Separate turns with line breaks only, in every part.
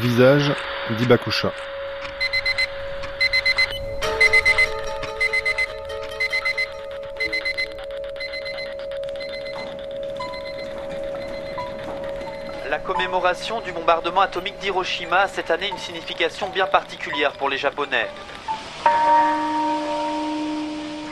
Visage d'Ibakusha.
La commémoration du bombardement atomique d'Hiroshima a cette année une signification bien particulière pour les Japonais.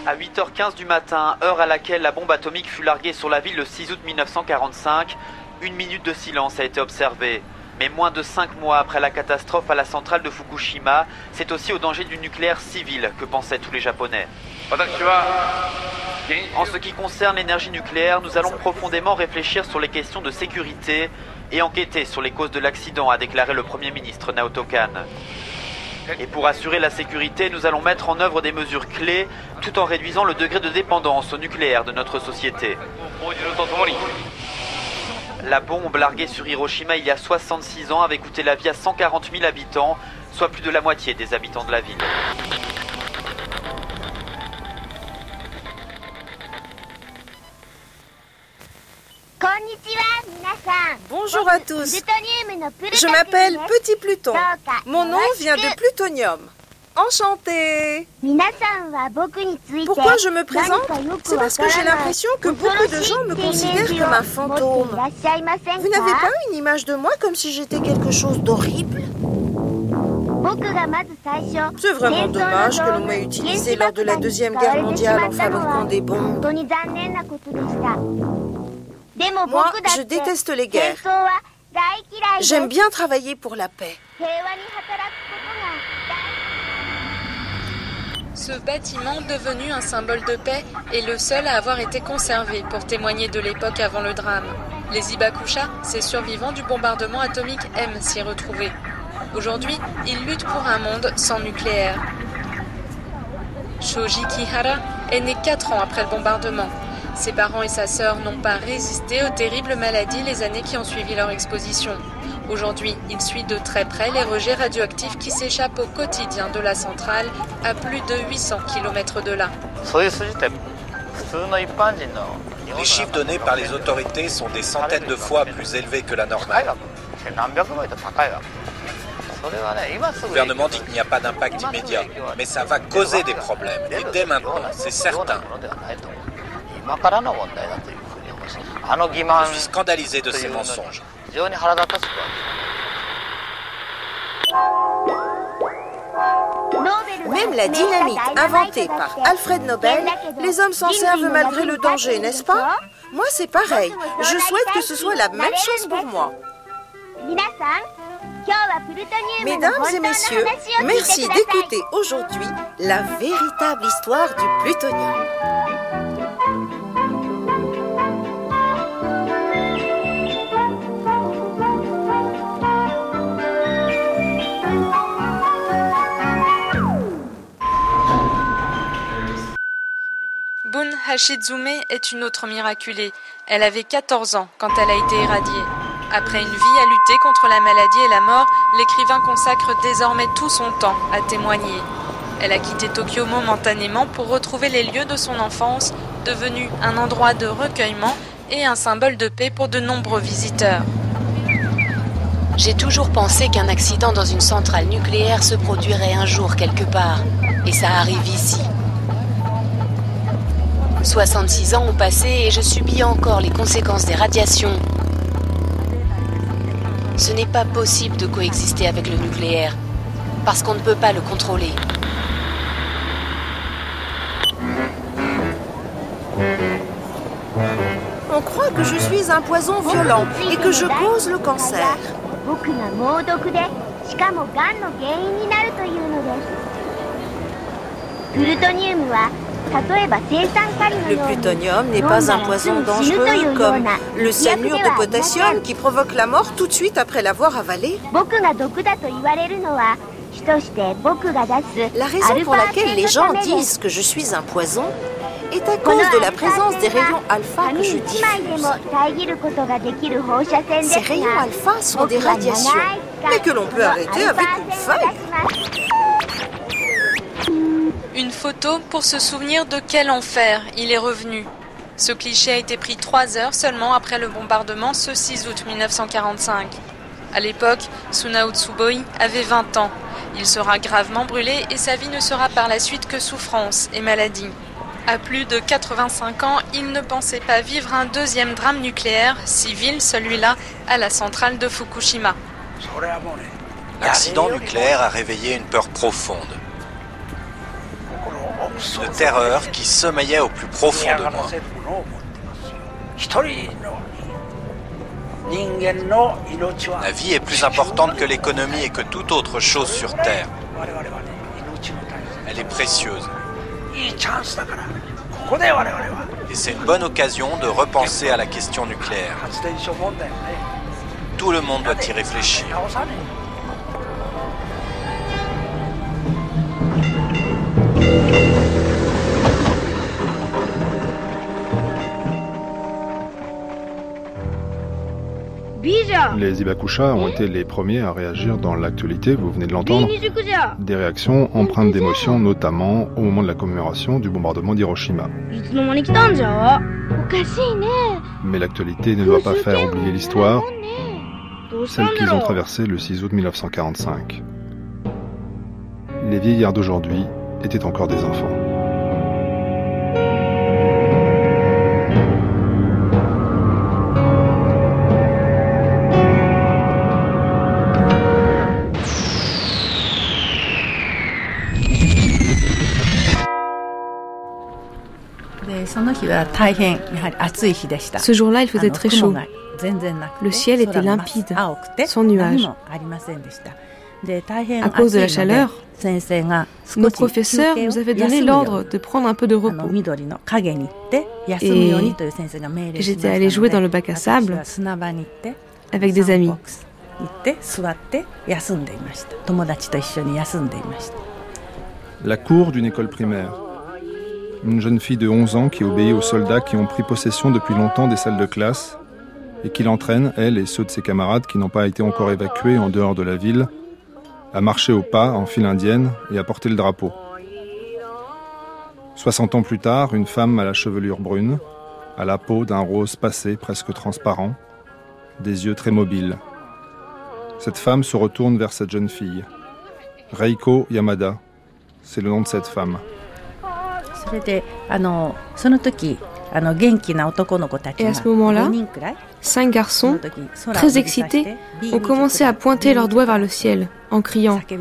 À 8h15 du matin, heure à laquelle la bombe atomique fut larguée sur la ville le 6 août 1945, une minute de silence a été observée. Mais moins de cinq mois après la catastrophe à la centrale de Fukushima, c'est aussi au danger du nucléaire civil que pensaient tous les Japonais. En ce qui concerne l'énergie nucléaire, nous allons profondément réfléchir sur les questions de sécurité et enquêter sur les causes de l'accident, a déclaré le Premier ministre Naoto Kan. Et pour assurer la sécurité, nous allons mettre en œuvre des mesures clés tout en réduisant le degré de dépendance au nucléaire de notre société. La bombe larguée sur Hiroshima il y a 66 ans avait coûté la vie à 140 000 habitants, soit plus de la moitié des habitants de la ville.
Bonjour à tous. Je m'appelle Petit Pluton. Mon nom vient de plutonium. Enchanté. Pourquoi je me présente C'est parce que j'ai l'impression que beaucoup de gens me considèrent comme un fantôme. Vous n'avez pas une image de moi comme si j'étais quelque chose d'horrible C'est vraiment dommage que l'on m'ait utilisé lors de la Deuxième Guerre mondiale en fabriquant des bombes. Moi, je déteste les guerres. J'aime bien travailler pour la paix.
Ce bâtiment, devenu un symbole de paix, est le seul à avoir été conservé pour témoigner de l'époque avant le drame. Les Ibakusha, ces survivants du bombardement atomique, aiment s'y retrouver. Aujourd'hui, ils luttent pour un monde sans nucléaire. Shoji Kihara est né 4 ans après le bombardement. Ses parents et sa sœur n'ont pas résisté aux terribles maladies les années qui ont suivi leur exposition. Aujourd'hui, il suit de très près les rejets radioactifs qui s'échappent au quotidien de la centrale à plus de 800 km de là.
Les chiffres donnés par les autorités sont des centaines de fois plus élevés que la normale. Le gouvernement dit qu'il n'y a pas d'impact immédiat, mais ça va causer des problèmes, et dès maintenant, c'est certain. Je suis scandalisé de ces mensonges.
Même la dynamite inventée par Alfred Nobel, les hommes s'en servent malgré le danger, n'est-ce pas? Moi, c'est pareil. Je souhaite que ce soit la même chose pour moi. Mesdames et messieurs, merci d'écouter aujourd'hui la véritable histoire du plutonium.
Hashizume est une autre miraculée. Elle avait 14 ans quand elle a été irradiée. Après une vie à lutter contre la maladie et la mort, l'écrivain consacre désormais tout son temps à témoigner. Elle a quitté Tokyo momentanément pour retrouver les lieux de son enfance, devenu un endroit de recueillement et un symbole de paix pour de nombreux visiteurs.
J'ai toujours pensé qu'un accident dans une centrale nucléaire se produirait un jour quelque part. Et ça arrive ici. 66 ans ont passé et je subis encore les conséquences des radiations. Ce n'est pas possible de coexister avec le nucléaire, parce qu'on ne peut pas le contrôler.
On croit que je suis un poison violent et que je cause le cancer. Le plutonium n'est pas un poison dangereux comme le cyanure de potassium qui provoque la mort tout de suite après l'avoir avalé. La raison pour laquelle les gens disent que je suis un poison est à cause de la présence des rayons alpha que je diffuse. Ces rayons alpha sont des radiations, mais que l'on peut arrêter avec une feuille.
Une photo pour se souvenir de quel enfer il est revenu. Ce cliché a été pris trois heures seulement après le bombardement ce 6 août 1945. À l'époque, Sunao Tsuboi avait 20 ans. Il sera gravement brûlé et sa vie ne sera par la suite que souffrance et maladie. À plus de 85 ans, il ne pensait pas vivre un deuxième drame nucléaire, civil celui-là, à la centrale de Fukushima.
L'accident nucléaire a réveillé une peur profonde. Une terreur qui sommeillait au plus profond de moi. La vie est plus importante que l'économie et que toute autre chose sur Terre. Elle est précieuse. Et c'est une bonne occasion de repenser à la question nucléaire. Tout le monde doit y réfléchir.
Les Ibakusha ont été les premiers à réagir dans l'actualité, vous venez de l'entendre. Des réactions empreintes d'émotion, notamment au moment de la commémoration du bombardement d'Hiroshima. Mais l'actualité ne doit pas faire oublier l'histoire, celle qu'ils ont traversée le 6 août 1945. Les vieillards d'aujourd'hui étaient encore des enfants.
Ce jour-là, il faisait très chaud. Le ciel était limpide, sans nuages. À cause de la chaleur, nos professeurs nous avaient donné l'ordre de prendre un peu de repos. Et j'étais allée jouer dans le bac à sable avec des amis.
La cour d'une école primaire. Une jeune fille de 11 ans qui obéit aux soldats qui ont pris possession depuis longtemps des salles de classe et qui l'entraîne, elle et ceux de ses camarades qui n'ont pas été encore évacués en dehors de la ville, à marcher au pas en file indienne et à porter le drapeau. 60 ans plus tard, une femme à la chevelure brune, à la peau d'un rose passé presque transparent, des yeux très mobiles. Cette femme se retourne vers cette jeune fille. Reiko Yamada, c'est le nom de cette femme.
Et à ce moment-là, cinq garçons, très excités, ont commencé à pointer leurs doigts vers le ciel en criant ⁇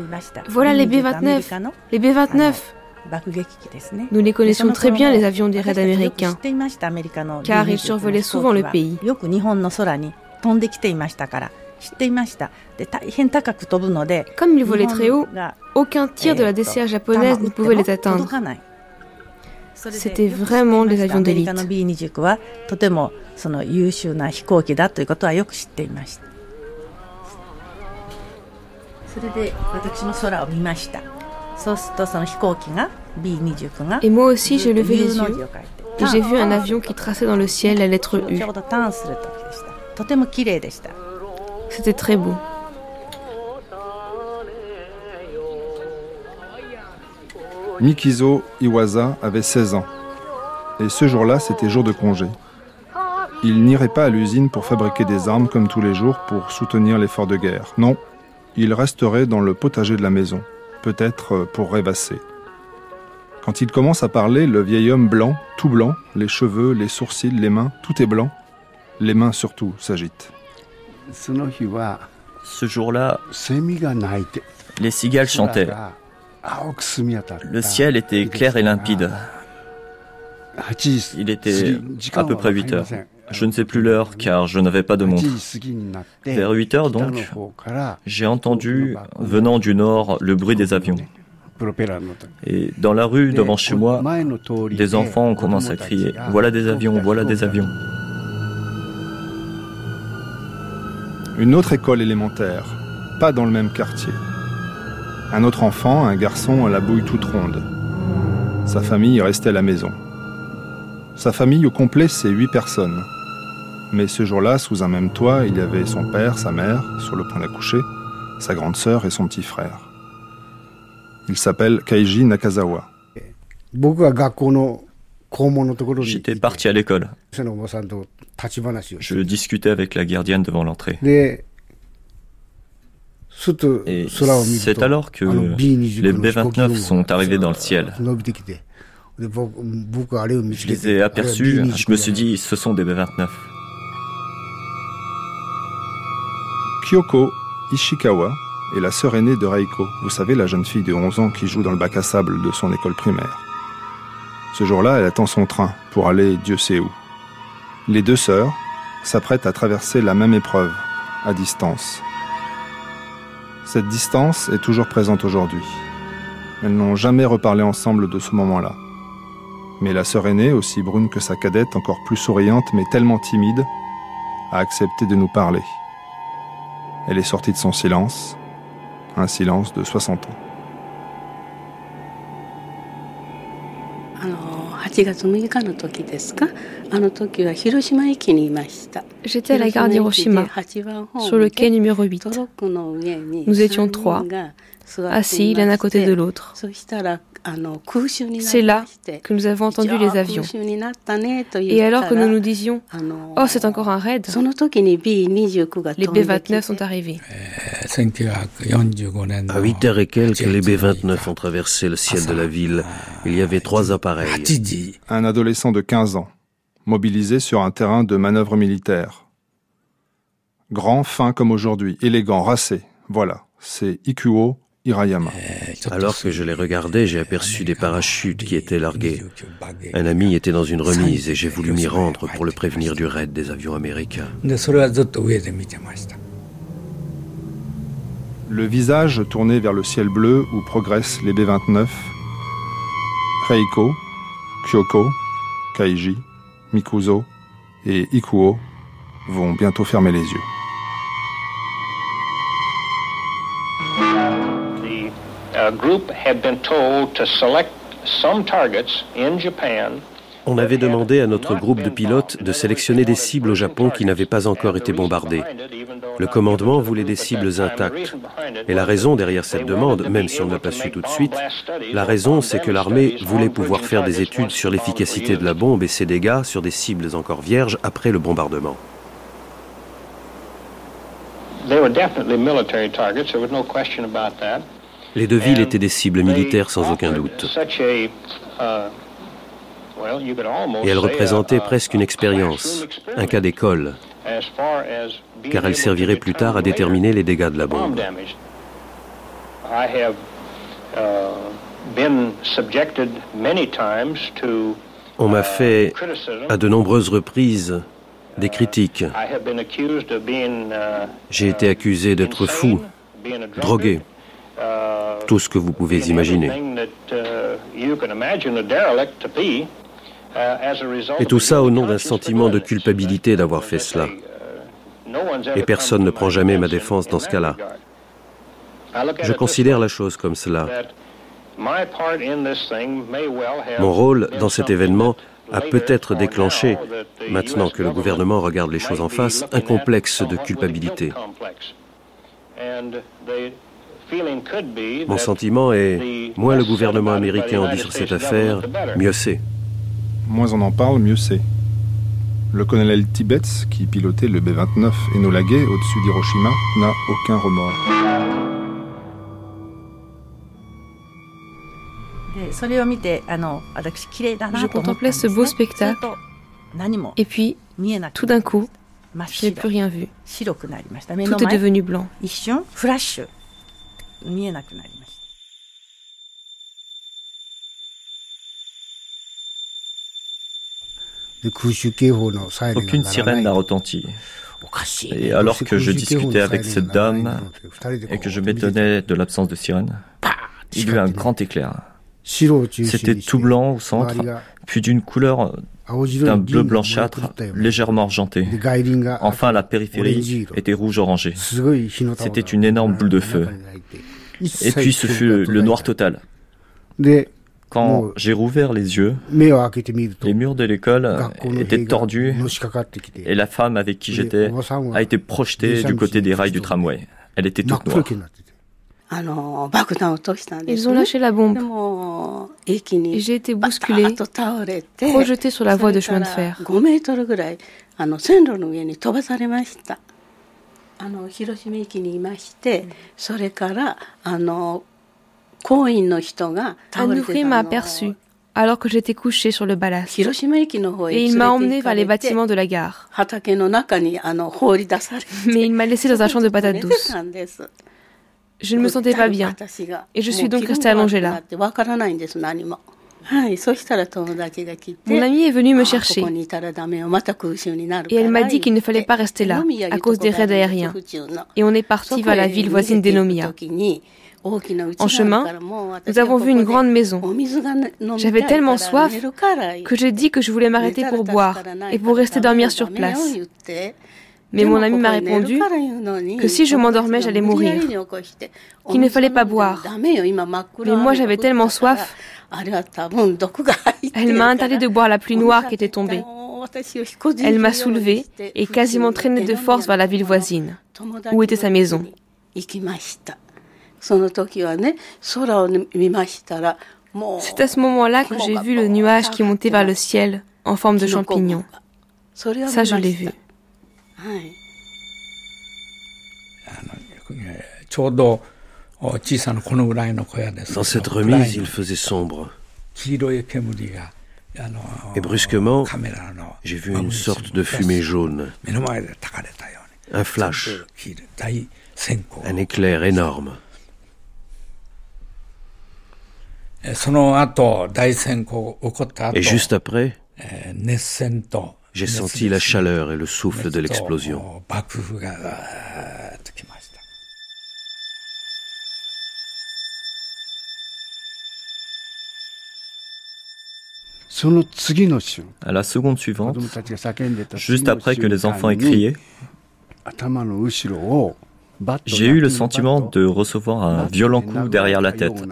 Voilà les B-29 Les B-29 !⁇ Nous les connaissions très bien, les avions des raids américains, car ils survolaient souvent le pays. Comme ils volaient très haut, aucun tir de la DCA japonaise ne pouvait les atteindre. C'était vraiment des avions d'élite. Et moi aussi, j'ai levé les yeux et j'ai vu un avion qui traçait dans le ciel la lettre U. C'était très beau.
Mikizo Iwaza avait 16 ans. Et ce jour-là, c'était jour de congé. Il n'irait pas à l'usine pour fabriquer des armes comme tous les jours pour soutenir l'effort de guerre. Non, il resterait dans le potager de la maison, peut-être pour rêvasser. Quand il commence à parler, le vieil homme blanc, tout blanc, les cheveux, les sourcils, les mains, tout est blanc. Les mains surtout s'agitent.
Ce jour-là, les cigales chantaient. Le ciel était clair et limpide. Il était à peu près 8 heures. Je ne sais plus l'heure car je n'avais pas de montre. Vers 8 heures donc, j'ai entendu, venant du nord, le bruit des avions. Et dans la rue devant chez moi, des enfants ont commencé à crier ⁇ Voilà des avions, voilà des avions !⁇
Une autre école élémentaire, pas dans le même quartier. Un autre enfant, un garçon à la bouille toute ronde. Sa famille restait à la maison. Sa famille au complet, c'est huit personnes. Mais ce jour-là, sous un même toit, il y avait son père, sa mère, sur le point d'accoucher, sa grande sœur et son petit frère. Il s'appelle Kaiji Nakazawa.
J'étais parti à l'école. Je discutais avec la gardienne devant l'entrée. Et c'est alors que les B-29 sont arrivés dans le ciel. Je les ai aperçus, je me suis dit, ce sont des B-29.
Kyoko Ishikawa est la sœur aînée de Reiko, vous savez, la jeune fille de 11 ans qui joue dans le bac à sable de son école primaire. Ce jour-là, elle attend son train pour aller Dieu sait où. Les deux sœurs s'apprêtent à traverser la même épreuve, à distance. Cette distance est toujours présente aujourd'hui. Elles n'ont jamais reparlé ensemble de ce moment-là. Mais la sœur aînée, aussi brune que sa cadette, encore plus souriante mais tellement timide, a accepté de nous parler. Elle est sortie de son silence, un silence de 60 ans.
J'étais à la gare d'Hiroshima, sur le quai numéro 8. Nous étions trois, assis l'un à côté de l'autre. C'est là que nous avons entendu les avions. Et alors que nous nous disions Oh, c'est encore un raid, les B-29 sont arrivés.
À 8 heures et quelques, les B-29 ont traversé le ciel de la ville. Il y avait trois appareils.
Un adolescent de 15 ans, mobilisé sur un terrain de manœuvre militaire. Grand, fin comme aujourd'hui, élégant, racé. Voilà, c'est Ikuo Hirayama.
Alors que je les regardais, j'ai aperçu des parachutes qui étaient largués. Un ami était dans une remise et j'ai voulu m'y rendre pour le prévenir du raid des avions américains.
Le visage tourné vers le ciel bleu où progressent les B-29, Reiko, Kyoko, Kaiji, Mikuzo et Ikuo vont bientôt fermer les yeux.
On avait demandé à notre groupe de pilotes de sélectionner des cibles au Japon qui n'avaient pas encore été bombardées. Le commandement voulait des cibles intactes. Et la raison derrière cette demande, même si on ne l'a pas su tout de suite, la raison c'est que l'armée voulait pouvoir faire des études sur l'efficacité de la bombe et ses dégâts sur des cibles encore vierges après le bombardement. Les deux villes étaient des cibles militaires sans aucun doute. Et elles représentaient presque une expérience, un cas d'école, car elles serviraient plus tard à déterminer les dégâts de la bombe. On m'a fait à de nombreuses reprises des critiques. J'ai été accusé d'être fou, drogué, tout ce que vous pouvez imaginer. Et tout ça au nom d'un sentiment de culpabilité d'avoir fait cela. Et personne ne prend jamais ma défense dans ce cas-là. Je considère la chose comme cela. Mon rôle dans cet événement a peut-être déclenché, maintenant que le gouvernement regarde les choses en face, un complexe de culpabilité. Mon sentiment est, moins le gouvernement américain en dit sur cette affaire, mieux c'est.
Moins on en parle, mieux c'est. Le colonel Tibbets, qui pilotait le B-29 Enola Gay au-dessus d'Hiroshima, n'a aucun remords.
Je contemplais ce beau spectacle et puis, tout d'un coup, je n'ai plus rien vu. Tout est devenu blanc.
Aucune sirène n'a retenti. Et alors que je discutais avec cette dame et que je m'étonnais de l'absence de sirène, il y eut un grand éclair. C'était tout blanc au centre, puis d'une couleur d'un bleu blanchâtre légèrement argenté. Enfin, la périphérie était rouge-orangé. C'était une énorme boule de feu. Et puis ce fut le noir total. Quand j'ai rouvert les yeux, les murs de l'école étaient tordus. et la femme avec qui j'étais a été projetée du côté des rails du tramway. Elle était toute noire.
Ils ont lâché la bombe. Et j'ai été bousculée, projetée sur la voie de chemin de fer.
Un ouvrier m'a aperçu alors que j'étais couché sur le ballast. Et il m'a emmené vers les bâtiments de la gare. Mais il m'a laissé dans un champ de patates douces. Je ne me sentais pas bien et je suis donc restée allongée là. Mon amie est venue me chercher et elle m'a dit qu'il ne fallait pas rester là à cause des raids aériens. Et on est parti vers la ville voisine d'Enomiya. En chemin, nous avons vu une grande maison. J'avais tellement soif que j'ai dit que je voulais m'arrêter pour boire et pour rester dormir sur place. Mais mon ami m'a répondu que si je m'endormais, j'allais mourir, qu'il ne fallait pas boire. Mais moi, j'avais tellement soif. Elle m'a interdit de boire la pluie noire qui était tombée. Elle m'a soulevé et quasiment traîné de force vers la ville voisine, où était sa maison. C'est à ce moment-là que j'ai vu le nuage qui montait vers le ciel en forme de champignon. Ça, je l'ai vu.
Dans cette remise, il faisait sombre. Et brusquement, j'ai vu une sorte de fumée jaune. Un flash. Un éclair énorme. Et juste après, j'ai senti la chaleur et le souffle de l'explosion.
À la seconde suivante, juste après que les enfants aient crié, j'ai eu le sentiment de recevoir un violent coup derrière la tête.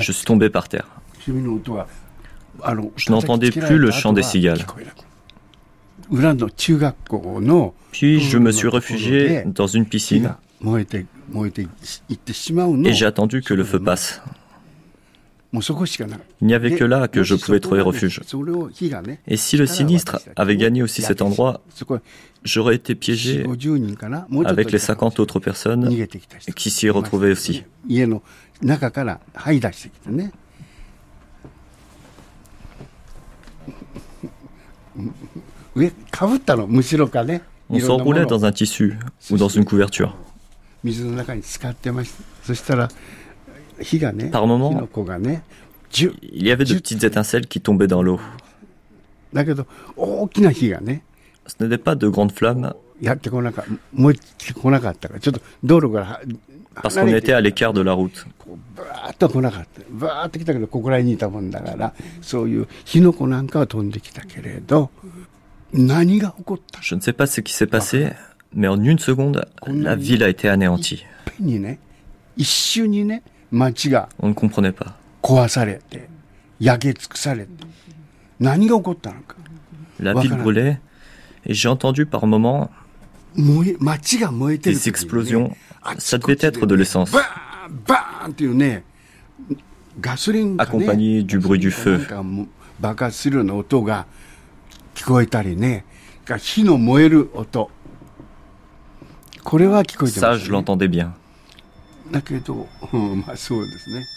Je suis tombé par terre. Je n'entendais plus le chant des cigales. Puis je me suis réfugié dans une piscine. et j'ai attendu que le feu passe. Il n'y avait que là que je pouvais trouver refuge. Et si le sinistre avait gagné aussi cet endroit, j'aurais été piégé avec les 50 autres personnes qui? s'y retrouvaient aussi. On s'enroulait dans un tissu ou dans une couverture. Par moments, il y avait de petites étincelles qui tombaient dans l'eau. Ce n'était pas de grandes flammes, parce qu'on était à l'écart de la route. Je ne sais pas ce qui s'est passé, mais en une seconde, la ville a été anéantie. On ne comprenait pas. La ville brûlait et j'ai entendu par moments des explosions. Ça devait être de l'essence. Accompagné du bruit du feu. Ça, je l'entendais bien.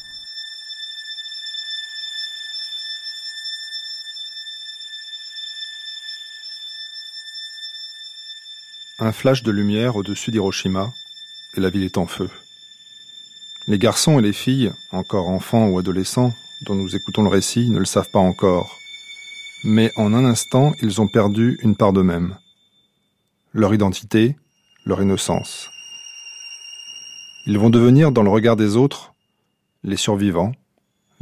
Un flash de lumière au-dessus d'Hiroshima, et la ville est en feu. Les garçons et les filles, encore enfants ou adolescents, dont nous écoutons le récit, ne le savent pas encore. Mais en un instant, ils ont perdu une part d'eux-mêmes. Leur identité, leur innocence. Ils vont devenir, dans le regard des autres, les survivants,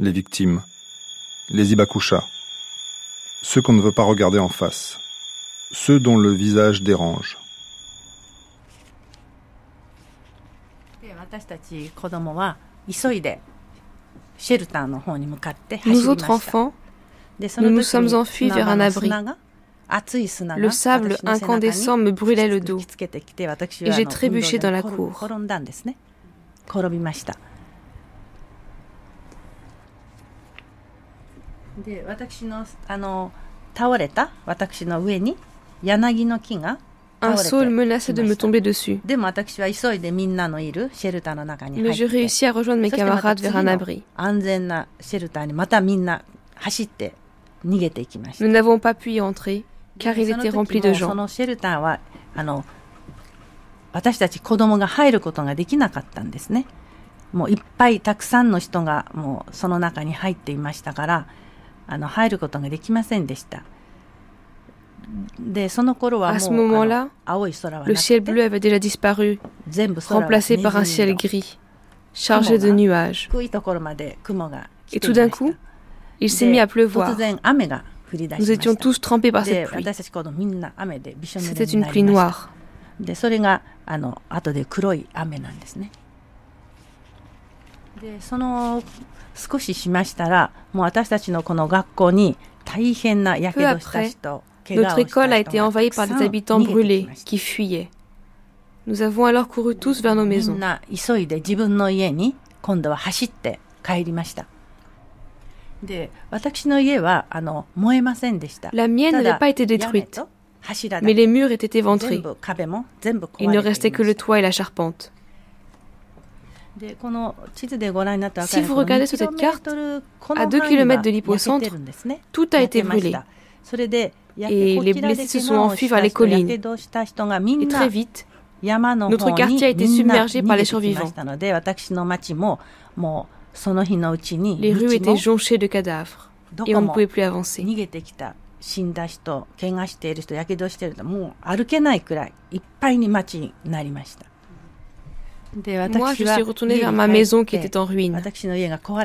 les victimes, les ibakusha, ceux qu'on ne veut pas regarder en face, ceux dont le visage dérange.
私たち子供は急いでシェルターの方に向かって。
Nous autres enfants, nous nous sommes enfuis vers un abri. Le sable incandescent me brûlait le dos et j'ai trébuché dans la cour. Tauléta, ma vie.
Un saule menaçait de me tomber dessus. Mais je réussis à rejoindre mes camarades vers un abri. Nous n'avons pas pu y entrer car il était rempli de gens. À ce moment-là, le ciel bleu avait déjà disparu, remplacé par un ciel gris, chargé de nuages. Et tout d'un coup, il s'est mis à pleuvoir. Nous étions tous trempés par cette pluie. C'était une pluie noire. Notre école a été envahie par des habitants brûlés qui fuyaient. Nous avons alors couru tous vers nos maisons. La mienne n'avait pas été détruite, mais les murs étaient éventrés. Il ne restait que le toit et la charpente. Si vous regardez sur cette carte, à 2 km de l'hypocentre, tout a été brûlé et les blessés se sont enfuis vers les collines. Et très vite, notre quartier a été submergé par les survivants. Les rues étaient jonchées de cadavres et on ne pouvait plus avancer. Moi, je suis retournée vers ma maison qui était en ruine.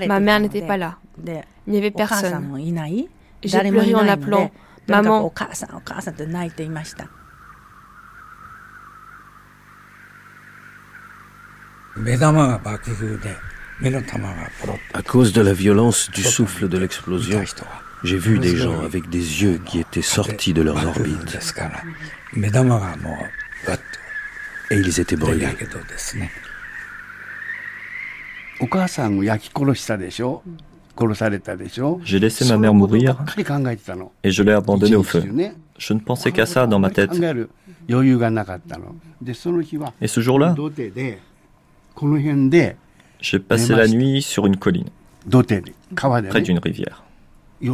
Ma mère n'était pas là. Il n'y avait personne. J'ai pleuré en appelant Maman.
À cause de la violence du souffle de l'explosion, j'ai vu des gens avec des yeux qui étaient sortis de leurs orbites. Et ils étaient brûlés.
J'ai laissé ma mère mourir et je l'ai abandonnée au feu. Je ne pensais qu'à ça dans ma tête. Et ce jour-là, j'ai passé la nuit sur une colline, près d'une rivière. Et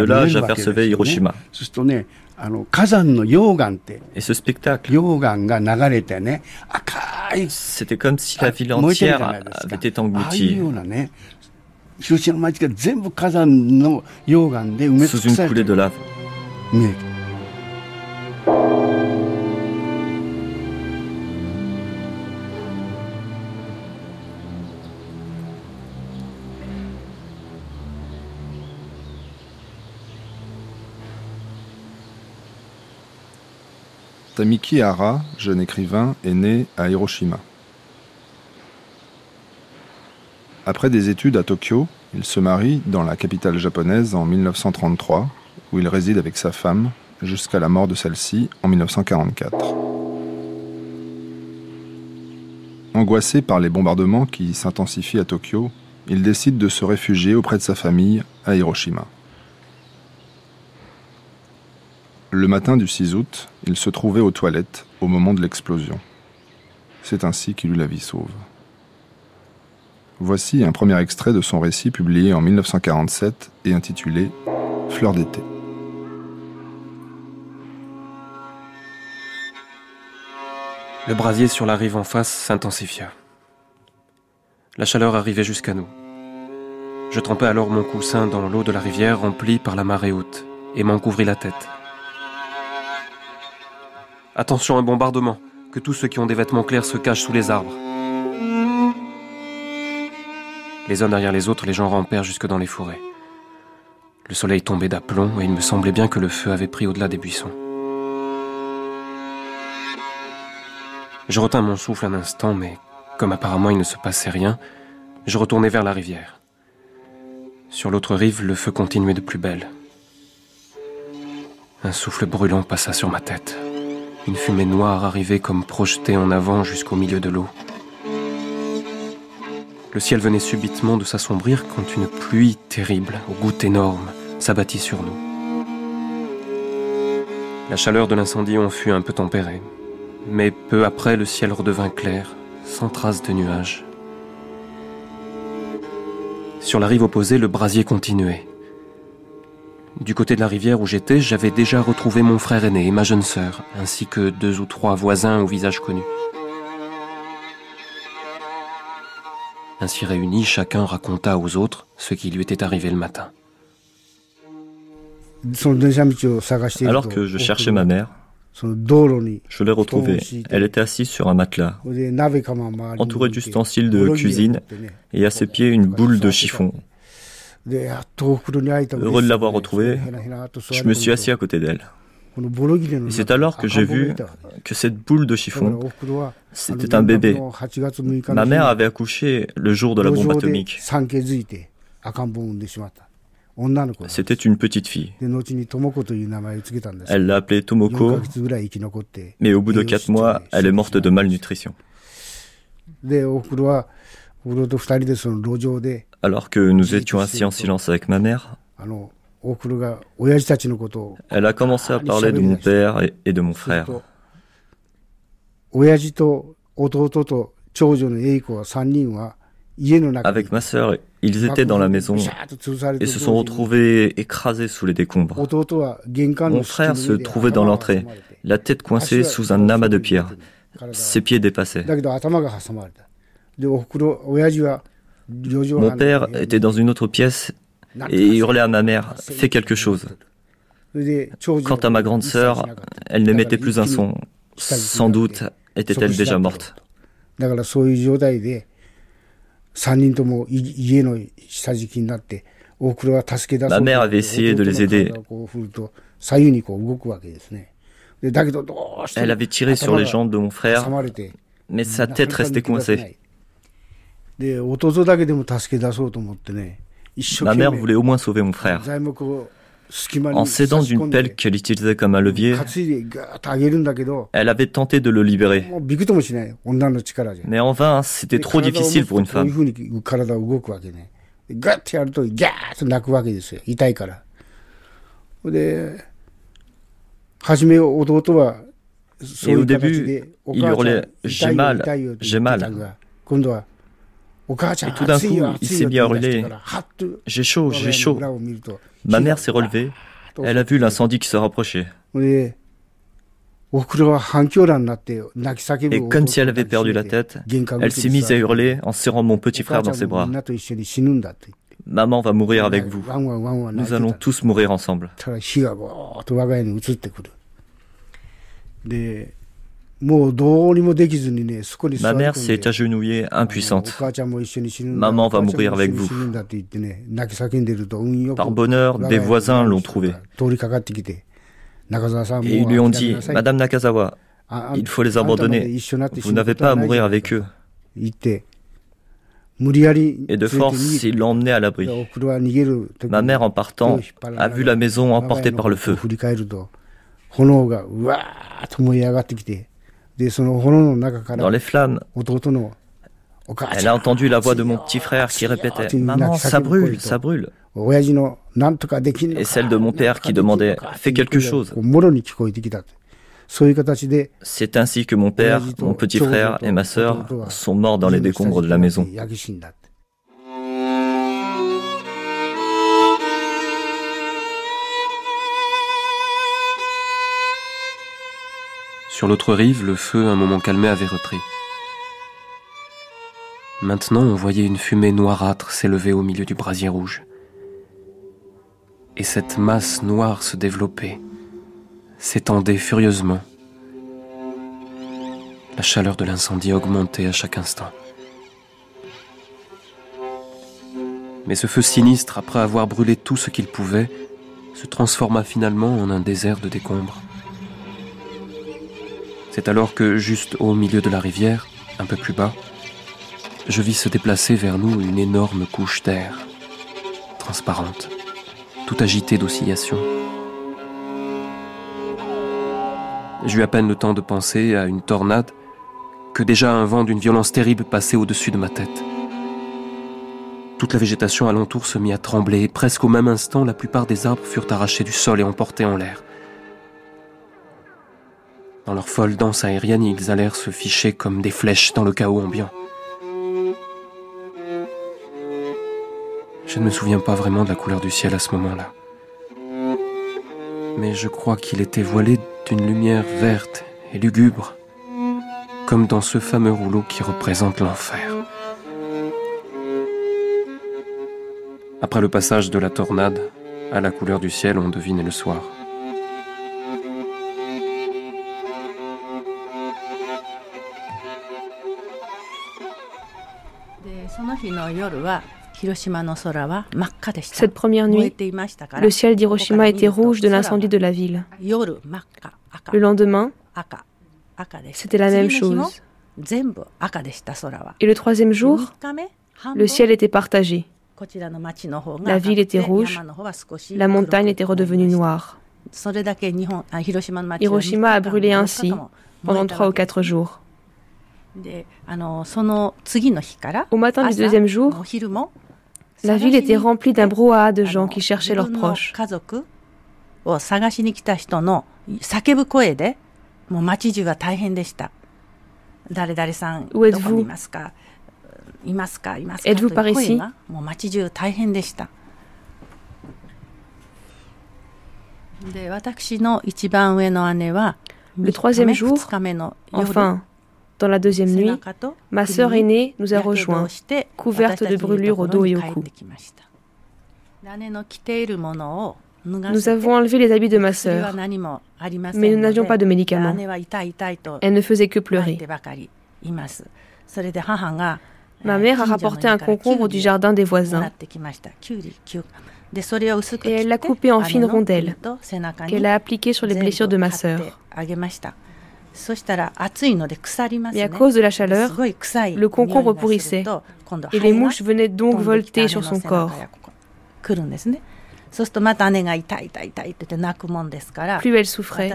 de là, j'apercevais Hiroshima. あの火山の溶岩って、溶岩が流れてね、赤
い、
燃えてるじゃないですか。ああいうよ
うなね、広島の街が全部火山の溶岩で埋め尽くされて
る。
Tamiki Hara, jeune écrivain, est né à Hiroshima. Après des études à Tokyo, il se marie dans la capitale japonaise en 1933, où il réside avec sa femme jusqu'à la mort de celle-ci en 1944. Angoissé par les bombardements qui s'intensifient à Tokyo, il décide de se réfugier auprès de sa famille à Hiroshima. Le matin du 6 août, il se trouvait aux toilettes au moment de l'explosion. C'est ainsi qu'il eut la vie sauve. Voici un premier extrait de son récit publié en 1947 et intitulé Fleur d'été.
Le brasier sur la rive en face s'intensifia. La chaleur arrivait jusqu'à nous. Je trempais alors mon coussin dans l'eau de la rivière remplie par la marée haute et m'en couvris la tête. Attention, un bombardement. Que tous ceux qui ont des vêtements clairs se cachent sous les arbres. Les uns derrière les autres, les gens rampèrent jusque dans les forêts. Le soleil tombait d'aplomb et il me semblait bien que le feu avait pris au-delà des buissons. Je retins mon souffle un instant, mais comme apparemment il ne se passait rien, je retournai vers la rivière. Sur l'autre rive, le feu continuait de plus belle. Un souffle brûlant passa sur ma tête. Une fumée noire arrivait comme projetée en avant jusqu'au milieu de l'eau. Le ciel venait subitement de s'assombrir quand une pluie terrible, au goût énorme, s'abattit sur nous. La chaleur de l'incendie en fut un peu tempérée, mais peu après le ciel redevint clair, sans trace de nuages. Sur la rive opposée, le brasier continuait. Du côté de la rivière où j'étais, j'avais déjà retrouvé mon frère aîné et ma jeune sœur, ainsi que deux ou trois voisins au visage connu. Ainsi réunis, chacun raconta aux autres ce qui lui était arrivé le matin.
Alors que je cherchais ma mère, je l'ai retrouvée. Elle était assise sur un matelas, entourée d'ustensiles de cuisine, et à ses pieds une boule de chiffon. Heureux de l'avoir retrouvée, je me suis assis à côté d'elle. Et c'est alors que j'ai vu que cette boule de chiffon, c'était un bébé. Ma mère avait accouché le jour de la bombe atomique. C'était une petite fille. Elle l'a appelée Tomoko, mais au bout de quatre mois, elle est morte de malnutrition. Alors que nous étions assis en silence avec ma mère, elle a commencé à parler de mon père et de mon frère. Avec ma sœur, ils étaient dans la maison et se sont retrouvés écrasés sous les décombres. Mon frère se trouvait dans l'entrée, la tête coincée sous un amas de pierres. Ses pieds dépassaient. Mon père était dans une autre pièce et hurlait à ma mère Fais quelque chose. Quant à ma grande sœur, elle ne mettait plus un son. Sans doute était-elle déjà morte. Ma mère avait essayé de les aider. Elle avait tiré sur les jambes de mon frère, mais sa tête restait coincée. Ma mère voulait au moins sauver mon frère. En s'aidant d'une pelle qu'elle utilisait comme un levier, elle avait tenté de le libérer. Mais en vain, c'était trop difficile pour une femme. Et au début, il hurlait J'ai mal, j'ai mal. Et tout d'un coup, il s'est mis à hurler J'ai chaud, j'ai chaud. Ma mère s'est relevée. Elle a vu l'incendie qui se rapprochait. Et comme si elle avait perdu la tête, elle s'est mise à hurler en serrant mon petit frère dans ses bras. Maman va mourir avec vous. Nous allons tous mourir ensemble. Ma mère s'est agenouillée, impuissante. Maman va mourir avec vous. Par bonheur, des voisins l'ont trouvée. Et ils lui ont dit, Madame Nakazawa, il faut les abandonner. Vous n'avez pas à mourir avec eux. Et de force, ils l'ont emmené à l'abri. Ma mère, en partant, a vu la maison emportée par le feu. Dans les flammes, elle a entendu la voix de mon petit frère qui répétait Maman, ça brûle, ça brûle. Et celle de mon père qui demandait Fais quelque chose. C'est ainsi que mon père, mon petit frère et ma sœur sont morts dans les décombres de la maison.
Sur l'autre rive, le feu, un moment calmé, avait repris. Maintenant, on voyait une fumée noirâtre s'élever au milieu du brasier rouge. Et cette masse noire se développait, s'étendait furieusement. La chaleur de l'incendie augmentait à chaque instant. Mais ce feu sinistre, après avoir brûlé tout ce qu'il pouvait, se transforma finalement en un désert de décombres. C'est alors que, juste au milieu de la rivière, un peu plus bas, je vis se déplacer vers nous une énorme couche d'air, transparente, tout agitée d'oscillations. J'eus à peine le temps de penser à une tornade que déjà un vent d'une violence terrible passait au-dessus de ma tête. Toute la végétation alentour se mit à trembler et presque au même instant la plupart des arbres furent arrachés du sol et emportés en l'air. Dans leur folle danse aérienne, ils allèrent se ficher comme des flèches dans le chaos ambiant. Je ne me souviens pas vraiment de la couleur du ciel à ce moment-là. Mais je crois qu'il était voilé d'une lumière verte et lugubre, comme dans ce fameux rouleau qui représente l'enfer. Après le passage de la tornade, à la couleur du ciel, on devinait le soir.
Cette première nuit, le ciel d'Hiroshima était rouge de l'incendie de la ville. Le lendemain, c'était la même chose. Et le troisième jour, le ciel était partagé. La ville était rouge, la montagne était redevenue noire. Hiroshima a brûlé ainsi pendant trois ou quatre jours. であのその次の日から Au matin du deuxième jour, 昼も la ville était remplie d'un brouhaha de gens qui cherchaient leurs proches. 家族を探しに来た人の叫ぶ声でもう街中が大変でした誰々さんど Où こにい êtes-vous ますかいますかいますか Êtes-vous と par いう ici？声がもう街中大変でしたで私の一番上の姉は Le 3 troisième jour, 日目の夜 Enfin, dans la deuxième nuit, ma sœur aînée nous a rejoints, couverte de brûlures au dos et au cou. Nous avons enlevé les habits de ma sœur, mais nous n'avions pas de médicaments. Elle ne faisait que pleurer. Ma mère a rapporté un concombre du jardin des voisins et elle l'a coupé en fines rondelles qu'elle a appliquées sur les blessures de ma sœur. Mais à cause de la chaleur, le concombre pourrissait et les mouches venaient donc volter sur son corps. Plus elle souffrait,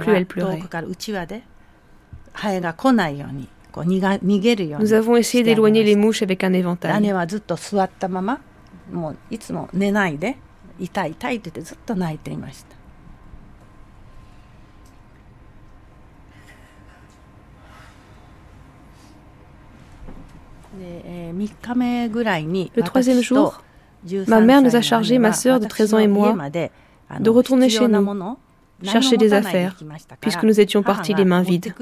plus elle pleurait. Nous avons essayé d'éloigner les mouches avec un éventail. Le troisième jour, ma mère nous a chargé, ma sœur de 13 ans et moi, de retourner chez nous, chercher des affaires, puisque nous étions partis les mains vides.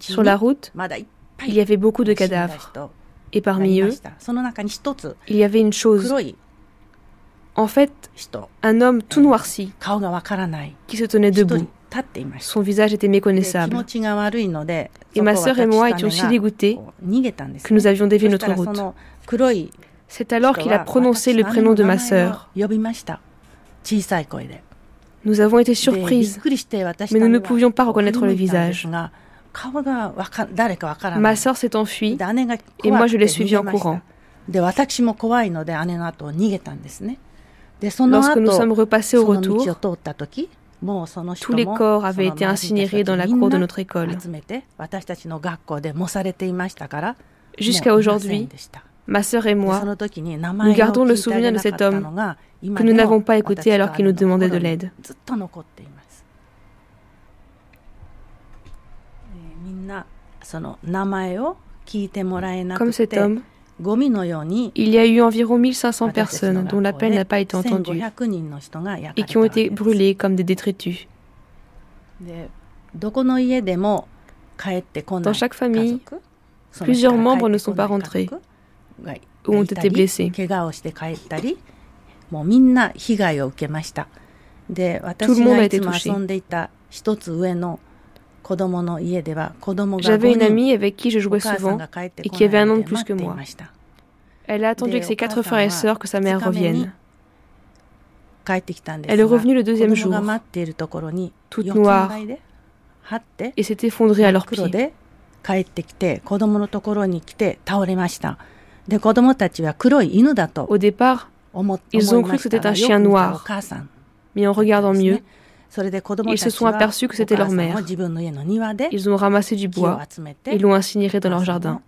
Sur la route, il y avait beaucoup de cadavres. Et parmi eux, il y avait une chose. En fait, un homme tout noirci qui se tenait debout. Son visage était méconnaissable. Et ma sœur et moi étions si dégoûtés que nous avions dévié notre route. C'est alors qu'il a prononcé le prénom de ma sœur. Nous avons été surprises, mais nous ne pouvions pas reconnaître le visage. Ma sœur s'est enfuie et moi je l'ai suivie en courant. Lorsque nous sommes repassés au retour, tous les corps avaient été incinérés dans la cour de notre école. Jusqu'à aujourd'hui, ma sœur et moi, nous gardons le souvenir de cet homme que nous n'avons pas écouté alors qu'il nous demandait de l'aide. Comme cet homme, il y a eu environ 1500 personnes dont l'appel n'a pas été entendu et qui ont été brûlées comme des détritus. Dans chaque famille, plusieurs membres ne sont pas rentrés ou ont été blessés. Tout le monde a été touché. J'avais une amie avec qui je jouais souvent et qui avait un an de plus que moi. Elle a attendu avec ses quatre frères et sœurs que sa mère revienne. Elle est revenue le deuxième jour, toute noire, et s'est effondrée à leurs pieds. Au départ, ils ont cru que c'était un chien noir, mais en regardant mieux, ils se sont aperçus que c'était leur mère. Ils ont ramassé du bois et l'ont incinéré dans leur jardin.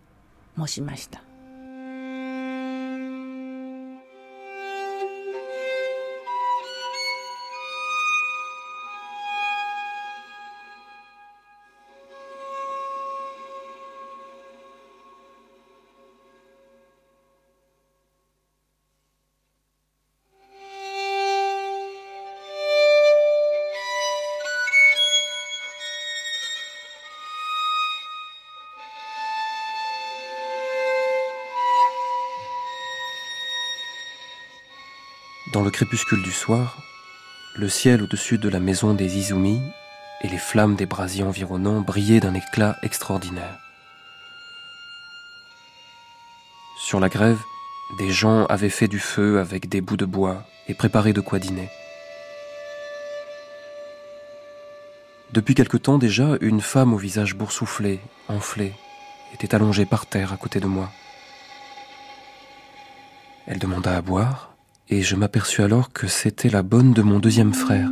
Crépuscule du soir, le ciel au-dessus de la maison des Izumi et les flammes des brasiers environnants brillaient d'un éclat extraordinaire. Sur la grève, des gens avaient fait du feu avec des bouts de bois et préparé de quoi dîner. Depuis quelque temps déjà, une femme au visage boursouflé, enflé, était allongée par terre à côté de moi. Elle demanda à boire, et je m'aperçus alors que c'était la bonne de mon deuxième frère.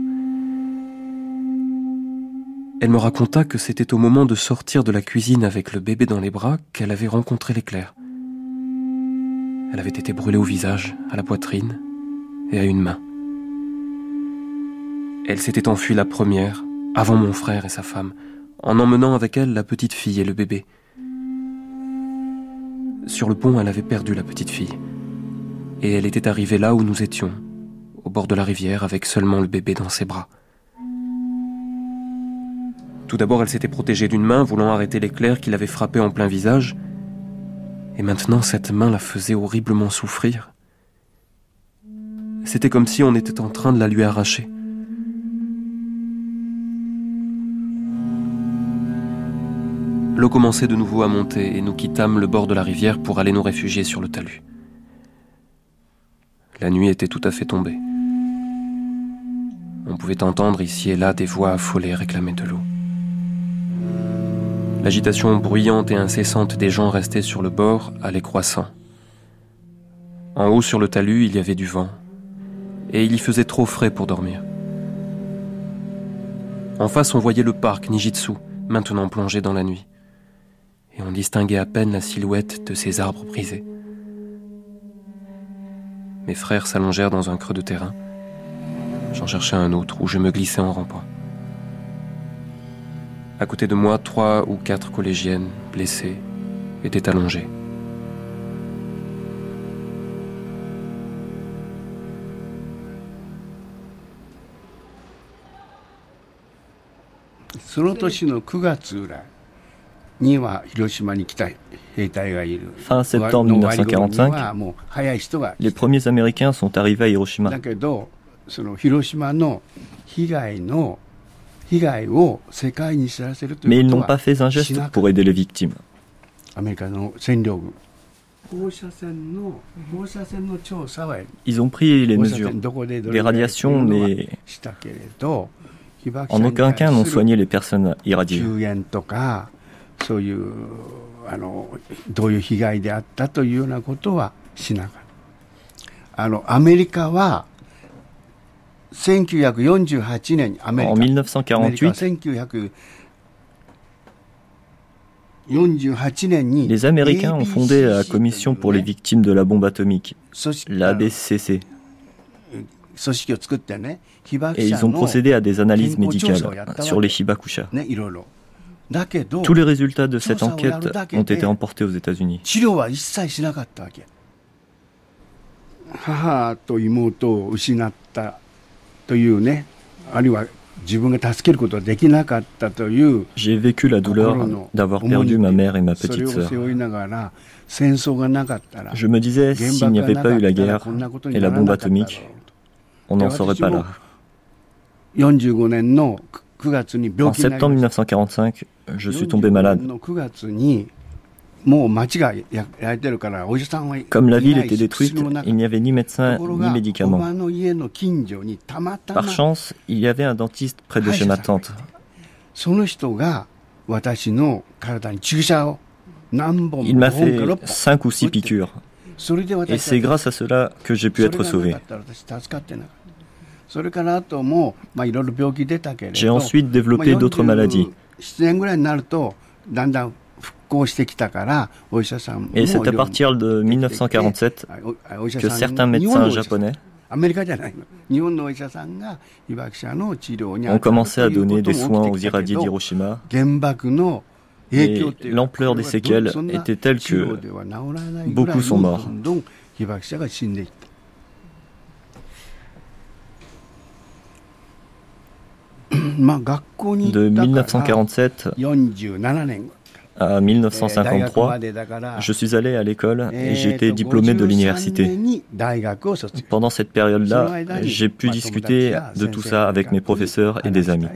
Elle me raconta que c'était au moment de sortir de la cuisine avec le bébé dans les bras qu'elle avait rencontré l'éclair. Elle avait été brûlée au visage, à la poitrine et à une main. Elle s'était enfuie la première, avant mon frère et sa femme, en emmenant avec elle la petite fille et le bébé. Sur le pont, elle avait perdu la petite fille. Et elle était arrivée là où nous étions, au bord de la rivière, avec seulement le bébé dans ses bras. Tout d'abord, elle s'était protégée d'une main, voulant arrêter l'éclair qui l'avait frappée en plein visage. Et maintenant, cette main la faisait horriblement souffrir. C'était comme si on était en train de la lui arracher. L'eau commençait de nouveau à monter et nous quittâmes le bord de la rivière pour aller nous réfugier sur le talus. La nuit était tout à fait tombée. On pouvait entendre ici et là des voix affolées réclamer de l'eau. L'agitation bruyante et incessante des gens restés sur le bord allait croissant. En haut sur le talus, il y avait du vent, et il y faisait trop frais pour dormir. En face, on voyait le parc Nijitsu, maintenant plongé dans la nuit et on distinguait à peine la silhouette de ces arbres brisés. Mes frères s'allongèrent dans un creux de terrain. J'en cherchais un autre où je me glissais en rampant. À côté de moi, trois ou quatre collégiennes, blessées, étaient allongées.
Fin septembre 1945, les premiers Américains sont arrivés à Hiroshima. Mais ils n'ont pas fait un geste pour aider les victimes. Ils ont pris les mesures des radiations, mais en aucun cas n'ont soigné les personnes irradiées. そういうあのどういう被害であったというようなことはしなかった。あのアメリカは1948年アメリカ1948 Les Américains ont fondé la Commission pour les victimes de la bombe atomique, la BCC. Et ils ont procédé à des analyses médicales sur les Hibakusha. Tous les résultats de cette enquête ont été emportés aux États-Unis. J'ai vécu la douleur d'avoir perdu ma mère et ma petite sœur. Je me disais, s'il n'y avait pas eu la guerre et la bombe atomique, on n'en serait pas là. En septembre 1945, je suis tombé malade. Comme la ville était détruite, il n'y avait ni médecin ni médicaments. Par chance, il y avait un dentiste près de chez ma tante. Il m'a fait cinq ou six piqûres. Et c'est grâce à cela que j'ai pu être sauvé. J'ai ensuite développé d'autres maladies. Et c'est à partir de 1947 que certains médecins japonais ont commencé à donner des soins aux irradiés d'Hiroshima. Et l'ampleur des séquelles était telle que beaucoup sont morts. De 1947 à 1953, je suis allé à l'école et j'ai été diplômé de l'université. Pendant cette période-là, j'ai pu discuter de tout ça avec mes professeurs et des amis.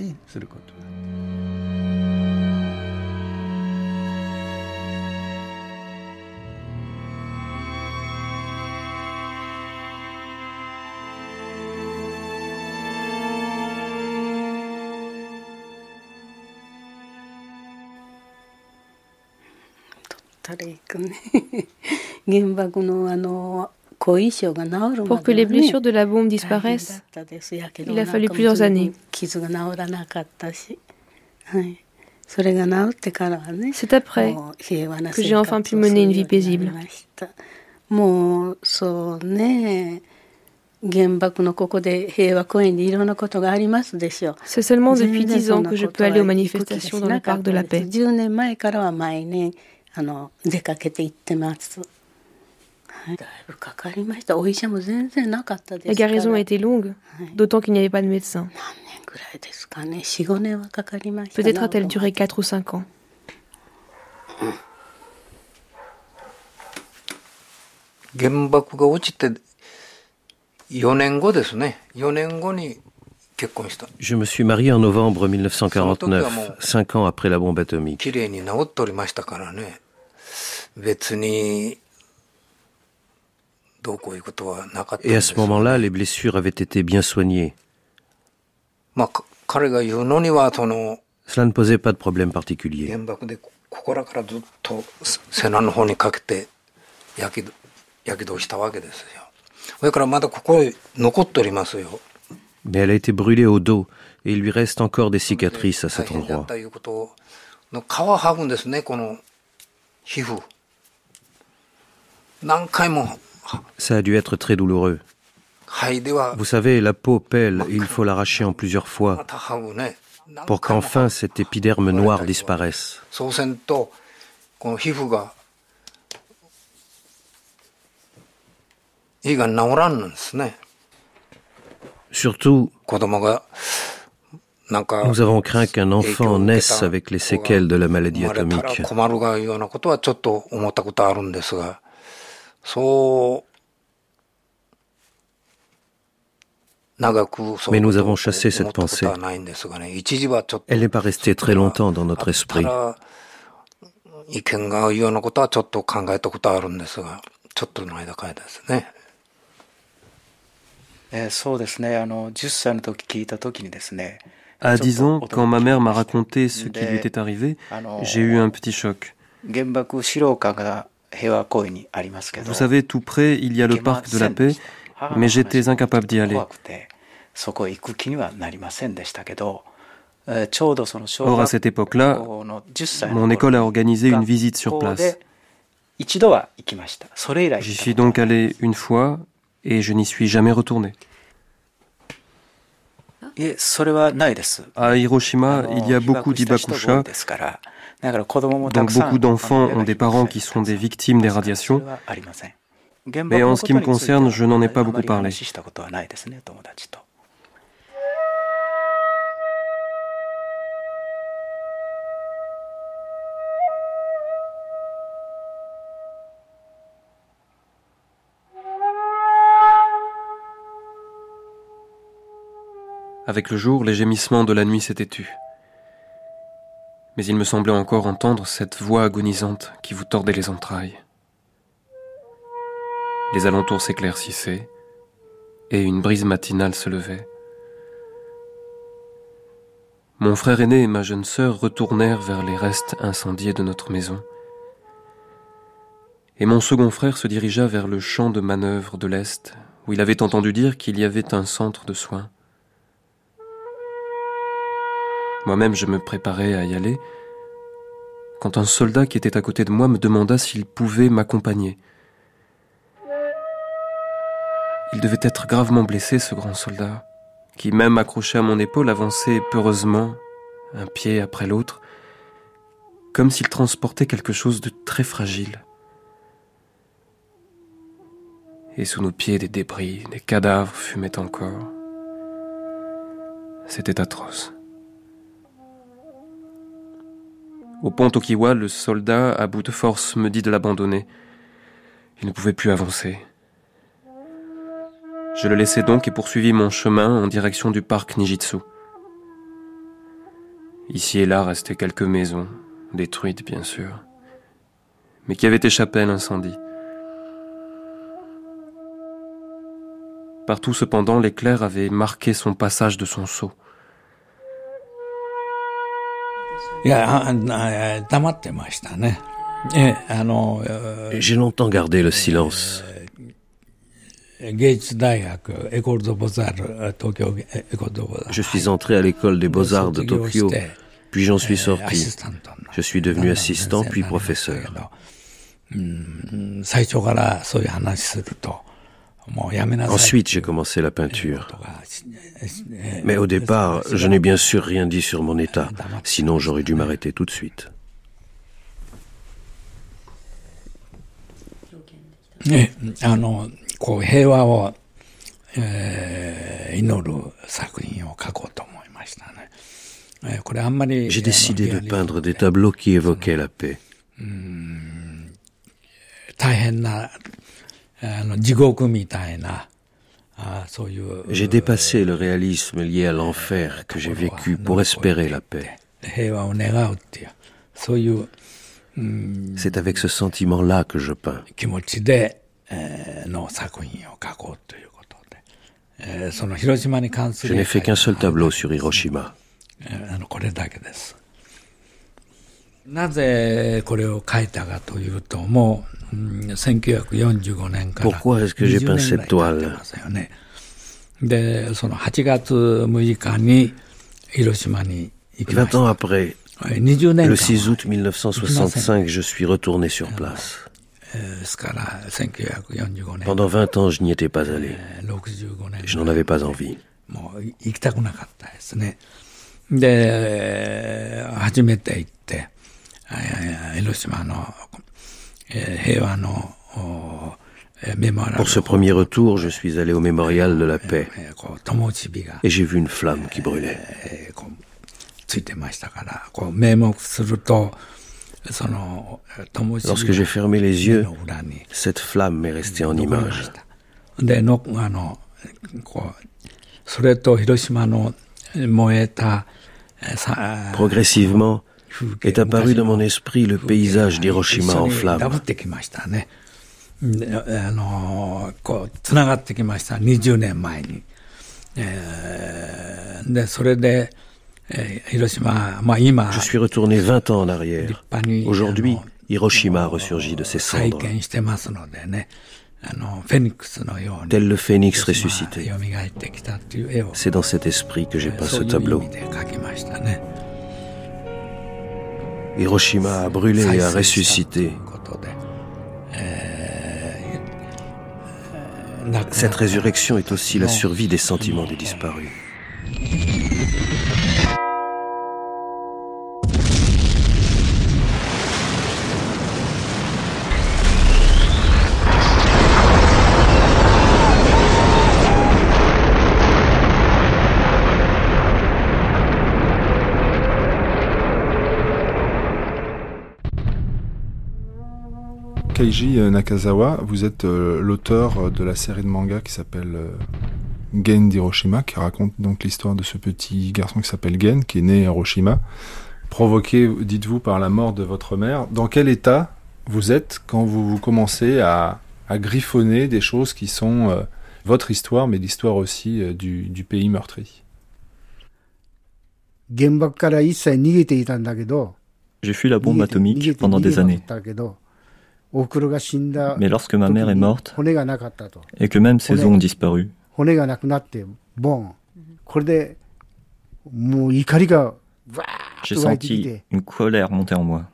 Pour que les blessures de la bombe disparaissent, il a fallu plusieurs années. C'est après que j'ai enfin pu mener une vie paisible. C'est seulement depuis dix ans que je peux aller aux manifestations dans le parc de la paix. La guérison a été longue, d'autant qu'il n'y avait pas de médecin. Peut-être a-t-elle duré 4 ou 5 ans.
Je me suis marié en novembre 1949, cinq ans après la bombe atomique. Et à ce moment-là, les blessures avaient été bien soignées. Cela ne posait pas de problème particulier. Mais elle a été brûlée au dos et il lui reste encore des cicatrices à cet endroit. Ça a dû être très douloureux. Vous savez, la peau pèle et il faut l'arracher en plusieurs fois pour qu'enfin cet épiderme noir disparaisse. Surtout, nous avons craint qu'un enfant naisse avec les séquelles de la maladie atomique. Mais nous avons chassé cette pensée. Elle n'est pas restée très longtemps dans notre esprit.
À 10 ans, quand ma mère m'a raconté ce qui lui était arrivé, j'ai eu un petit choc. Vous savez, tout près, il y a le parc de la paix, mais j'étais incapable d'y aller. Or, à cette époque-là, mon école a organisé une visite sur place. J'y suis donc allé une fois et je n'y suis jamais retourné. À Hiroshima, il y a beaucoup d'ibakusha, donc beaucoup d'enfants ont des parents qui sont des victimes des radiations. Mais en ce qui me concerne, je n'en ai pas beaucoup parlé. Avec le jour, les gémissements de la nuit s'étaient tus. Mais il me semblait encore entendre cette voix agonisante qui vous tordait les entrailles. Les alentours s'éclaircissaient et une brise matinale se levait. Mon frère aîné et ma jeune sœur retournèrent vers les restes incendiés de notre maison, et mon second frère se dirigea vers le champ de manœuvre de l'Est, où il avait entendu dire qu'il y avait un centre de soins. Moi-même, je me préparais à y aller, quand un soldat qui était à côté de moi me demanda s'il pouvait m'accompagner. Il devait être gravement blessé, ce grand soldat, qui, même accroché à mon épaule, avançait peureusement, un pied après l'autre, comme s'il transportait quelque chose de très fragile. Et sous nos pieds, des débris, des cadavres fumaient encore. C'était atroce. Au pont Tokiwa, le soldat, à bout de force, me dit de l'abandonner. Il ne pouvait plus avancer. Je le laissai donc et poursuivis mon chemin en direction du parc Nijitsu. Ici et là restaient quelques maisons, détruites bien sûr, mais qui avaient échappé à l'incendie. Partout cependant, l'éclair avait marqué son passage de son seau.
J'ai longtemps gardé le silence. Je suis entré à l'école des beaux-arts de Tokyo, puis j'en suis sorti. Je suis devenu assistant, puis professeur. Ensuite, j'ai commencé la peinture. Mais au départ, je n'ai bien sûr rien dit sur mon état, sinon j'aurais dû m'arrêter tout de suite. J'ai décidé de peindre des tableaux qui évoquaient la paix. J'ai dépassé le réalisme lié à l'enfer que j'ai vécu pour espérer la paix. C'est avec ce sentiment-là que je peins. Je n'ai fait qu'un seul tableau sur Hiroshima. Pourquoi est-ce que j'ai peint cette toile 20 ans après, le 6 août 1965, je suis retourné sur place. Pendant 20 ans, je n'y étais pas allé. Je n'en avais pas envie. Pour ce premier retour, je suis allé au mémorial de la paix. et j'ai vu une flamme qui brûlait. Lorsque j'ai fermé les yeux, cette flamme m'est restée en image. Progressivement, est apparu dans mon esprit le paysage d'Hiroshima en flammes. Je suis retourné 20 ans en arrière. Aujourd'hui, Hiroshima ressurgit de ses cendres, tel le phénix ressuscité. C'est dans cet esprit que j'ai peint ce tableau. Hiroshima a brûlé et a ressuscité. Cette résurrection est aussi la survie des sentiments des disparus.
Keiji Nakazawa, vous êtes euh, l'auteur de la série de manga qui s'appelle euh, Gen d'Hiroshima, qui raconte donc l'histoire de ce petit garçon qui s'appelle Gen, qui est né à Hiroshima, provoqué, dites-vous, par la mort de votre mère. Dans quel état vous êtes quand vous, commencez à, griffonner des choses qui sont euh, votre histoire, mais l'histoire aussi du, du, pays meurtri?
J'ai
fui la bombe atomique pendant des années. Mais lorsque ma mère est morte et que même ses os ont disparu, j'ai senti une colère monter en moi.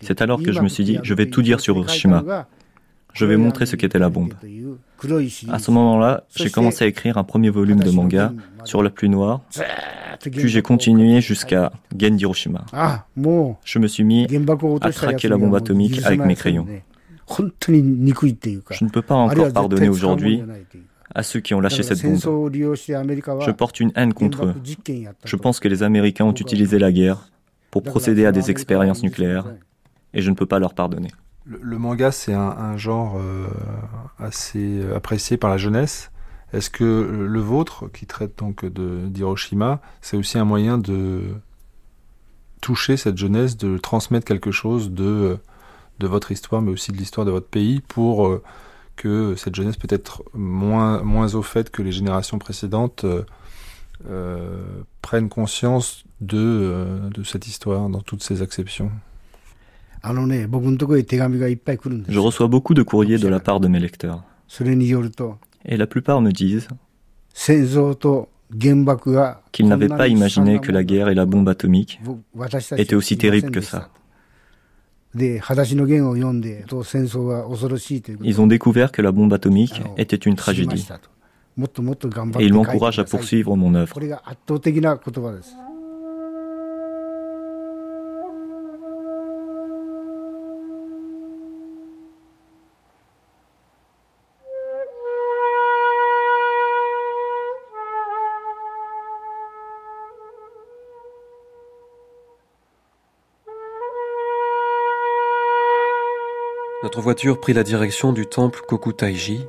C'est alors que je me suis dit, je vais tout dire sur Hiroshima. Je vais montrer ce qu'était la bombe. À ce moment-là, j'ai commencé à écrire un premier volume de manga sur la pluie noire, puis j'ai continué jusqu'à Gen d'Hiroshima. Je me suis mis à traquer la bombe atomique avec mes crayons. Je ne peux pas encore pardonner aujourd'hui à ceux qui ont lâché cette bombe. Je porte une haine contre eux. Je pense que les Américains ont utilisé la guerre pour procéder à des expériences nucléaires, et je ne peux pas leur pardonner.
Le, manga, c'est un, genre euh, assez apprécié par la jeunesse. Est-ce que le vôtre, qui traite donc d'Hiroshima, c'est aussi un moyen de toucher cette jeunesse, de transmettre quelque chose de, de votre histoire, mais aussi de l'histoire de votre pays, pour euh, que cette jeunesse peut être moins, moins au fait que les générations précédentes euh, euh, prennent conscience de, de cette histoire dans toutes ses acceptions?
Je reçois beaucoup de courriers de la part de mes lecteurs. Et la plupart me disent qu'ils n'avaient pas imaginé que la guerre et la bombe atomique étaient aussi terribles que ça. Ils ont découvert que la bombe atomique était une tragédie. Et ils m'encouragent à poursuivre mon œuvre.
Notre voiture prit la direction du temple Kokutaiji,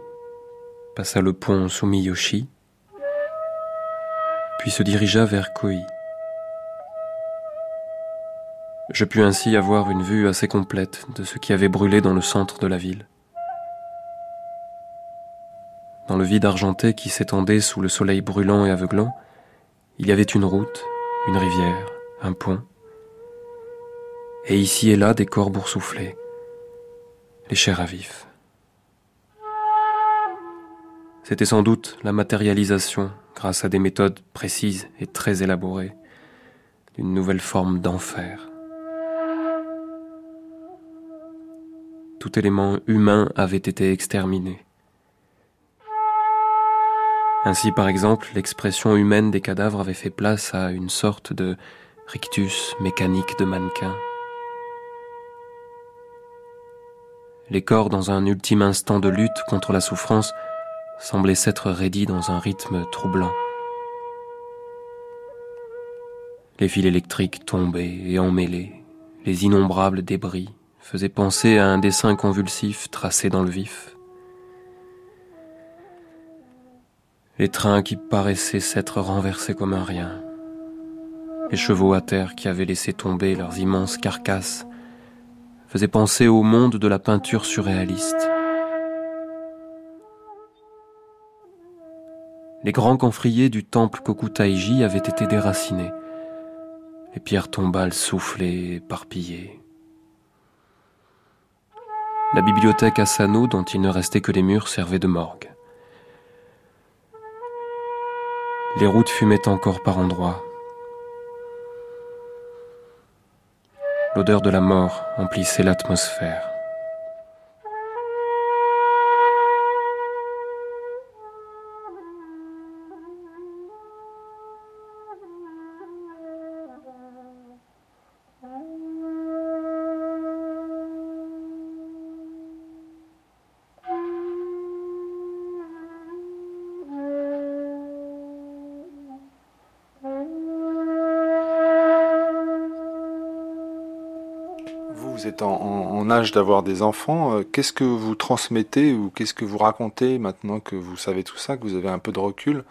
passa le pont Sumiyoshi, puis se dirigea vers Koi. Je pus ainsi avoir une vue assez complète de ce qui avait brûlé dans le centre de la ville. Dans le vide argenté qui s'étendait sous le soleil brûlant et aveuglant, il y avait une route, une rivière, un pont, et ici et là des corps boursouflés les chairs à vif. C'était sans doute la matérialisation, grâce à des méthodes précises et très élaborées, d'une nouvelle forme d'enfer. Tout élément humain avait été exterminé. Ainsi, par exemple, l'expression humaine des cadavres avait fait place à une sorte de rictus mécanique de mannequin. Les corps, dans un ultime instant de lutte contre la souffrance, semblaient s'être raidis dans un rythme troublant. Les fils électriques tombaient et emmêlés, les innombrables débris faisaient penser à un dessin convulsif tracé dans le vif. Les trains qui paraissaient s'être renversés comme un rien, les chevaux à terre qui avaient laissé tomber leurs immenses carcasses faisait penser au monde de la peinture surréaliste. Les grands camphriers du temple Kokutaiji avaient été déracinés, les pierres tombales soufflées, éparpillées. La bibliothèque Asano, dont il ne restait que les murs, servait de morgue. Les routes fumaient encore par endroits. L'odeur de la mort emplissait l'atmosphère.
Êtes en, âge d'avoir des enfants. Euh, qu'est-ce que vous transmettez ou qu'est-ce que vous racontez maintenant que vous savez tout ça, que vous avez un peu de recul,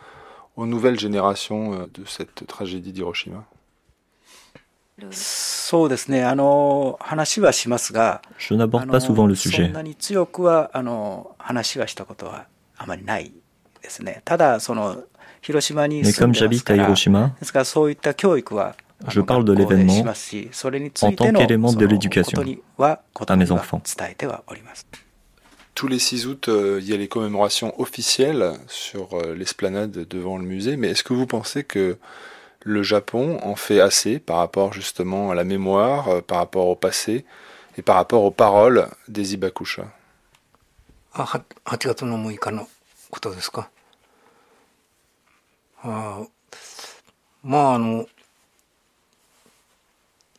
aux nouvelles générations euh, de cette tragédie d'Hiroshima?
Je n'aborde pas souvent le sujet. Mais comme j'habite à Hiroshima, je parle de l'événement en tant qu'élément de l'éducation à mes enfants.
Tous les 6 août, euh, il y a les commémorations officielles sur euh, l'esplanade devant le musée, mais est-ce que vous pensez que le Japon en fait assez par rapport justement à la mémoire, euh, par rapport au passé et par rapport aux paroles des Ibakusha?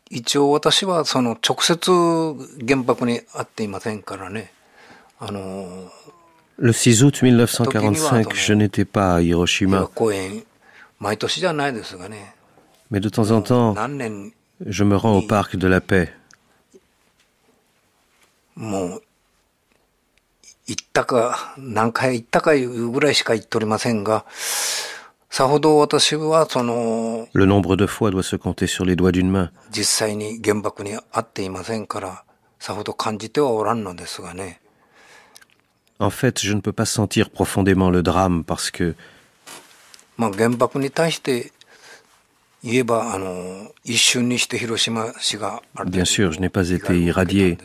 一応私はその直接原爆に会っていませんからね。あの Le 6 août 1945, je n'étais pas à Hiroshima. Mais de temps en temps,
Je me rends au parc de la paix.
Le
nombre de fois doit se compter sur les doigts d'une main. En fait, je ne peux pas sentir profondément le drame parce que Bien sûr, je n'ai pas été irradié.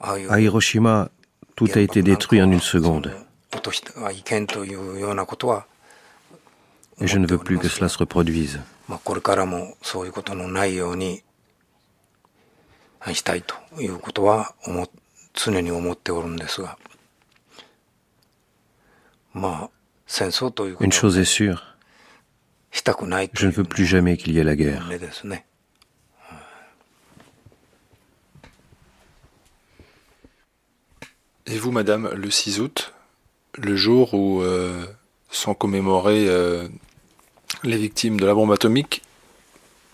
À Hiroshima, tout a été détruit en une seconde. Et je ne veux plus que cela se reproduise. Une chose est sûre, je ne veux plus jamais qu'il y ait la guerre.
Et vous, madame, le 6 août, le jour où euh, sont commémorées euh, les victimes de la bombe atomique,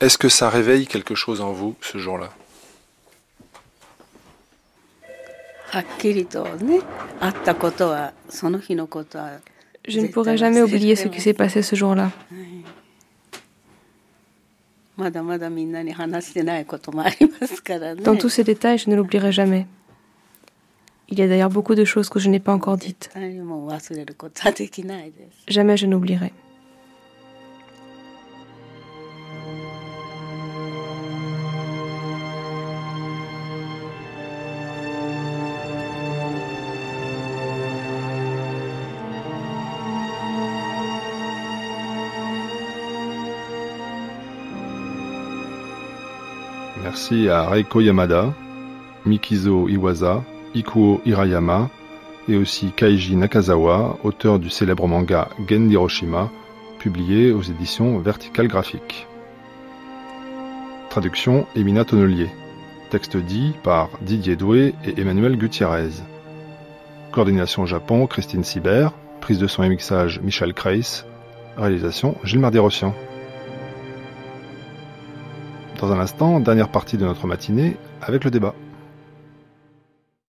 est-ce que ça réveille quelque chose en vous ce jour-là?
Je ne pourrai jamais oublier ce qui s'est passé ce jour-là. Dans tous ces détails, je ne l'oublierai jamais. Il y a d'ailleurs beaucoup de choses que je n'ai pas encore dites. Jamais je n'oublierai.
Merci à Reiko Yamada, Mikizo Iwaza, Ikuo Hirayama et aussi Kaiji Nakazawa, auteur du célèbre manga Gen Hiroshima, publié aux éditions Vertical Graphique. Traduction Emina Tonnelier. Texte dit par Didier Doué et Emmanuel Gutiérrez. Coordination Japon Christine Sibert. Prise de son et mixage Michel Kreis. Réalisation Gilles Mardi-Rossian. Dans un instant, dernière partie de notre matinée avec le débat.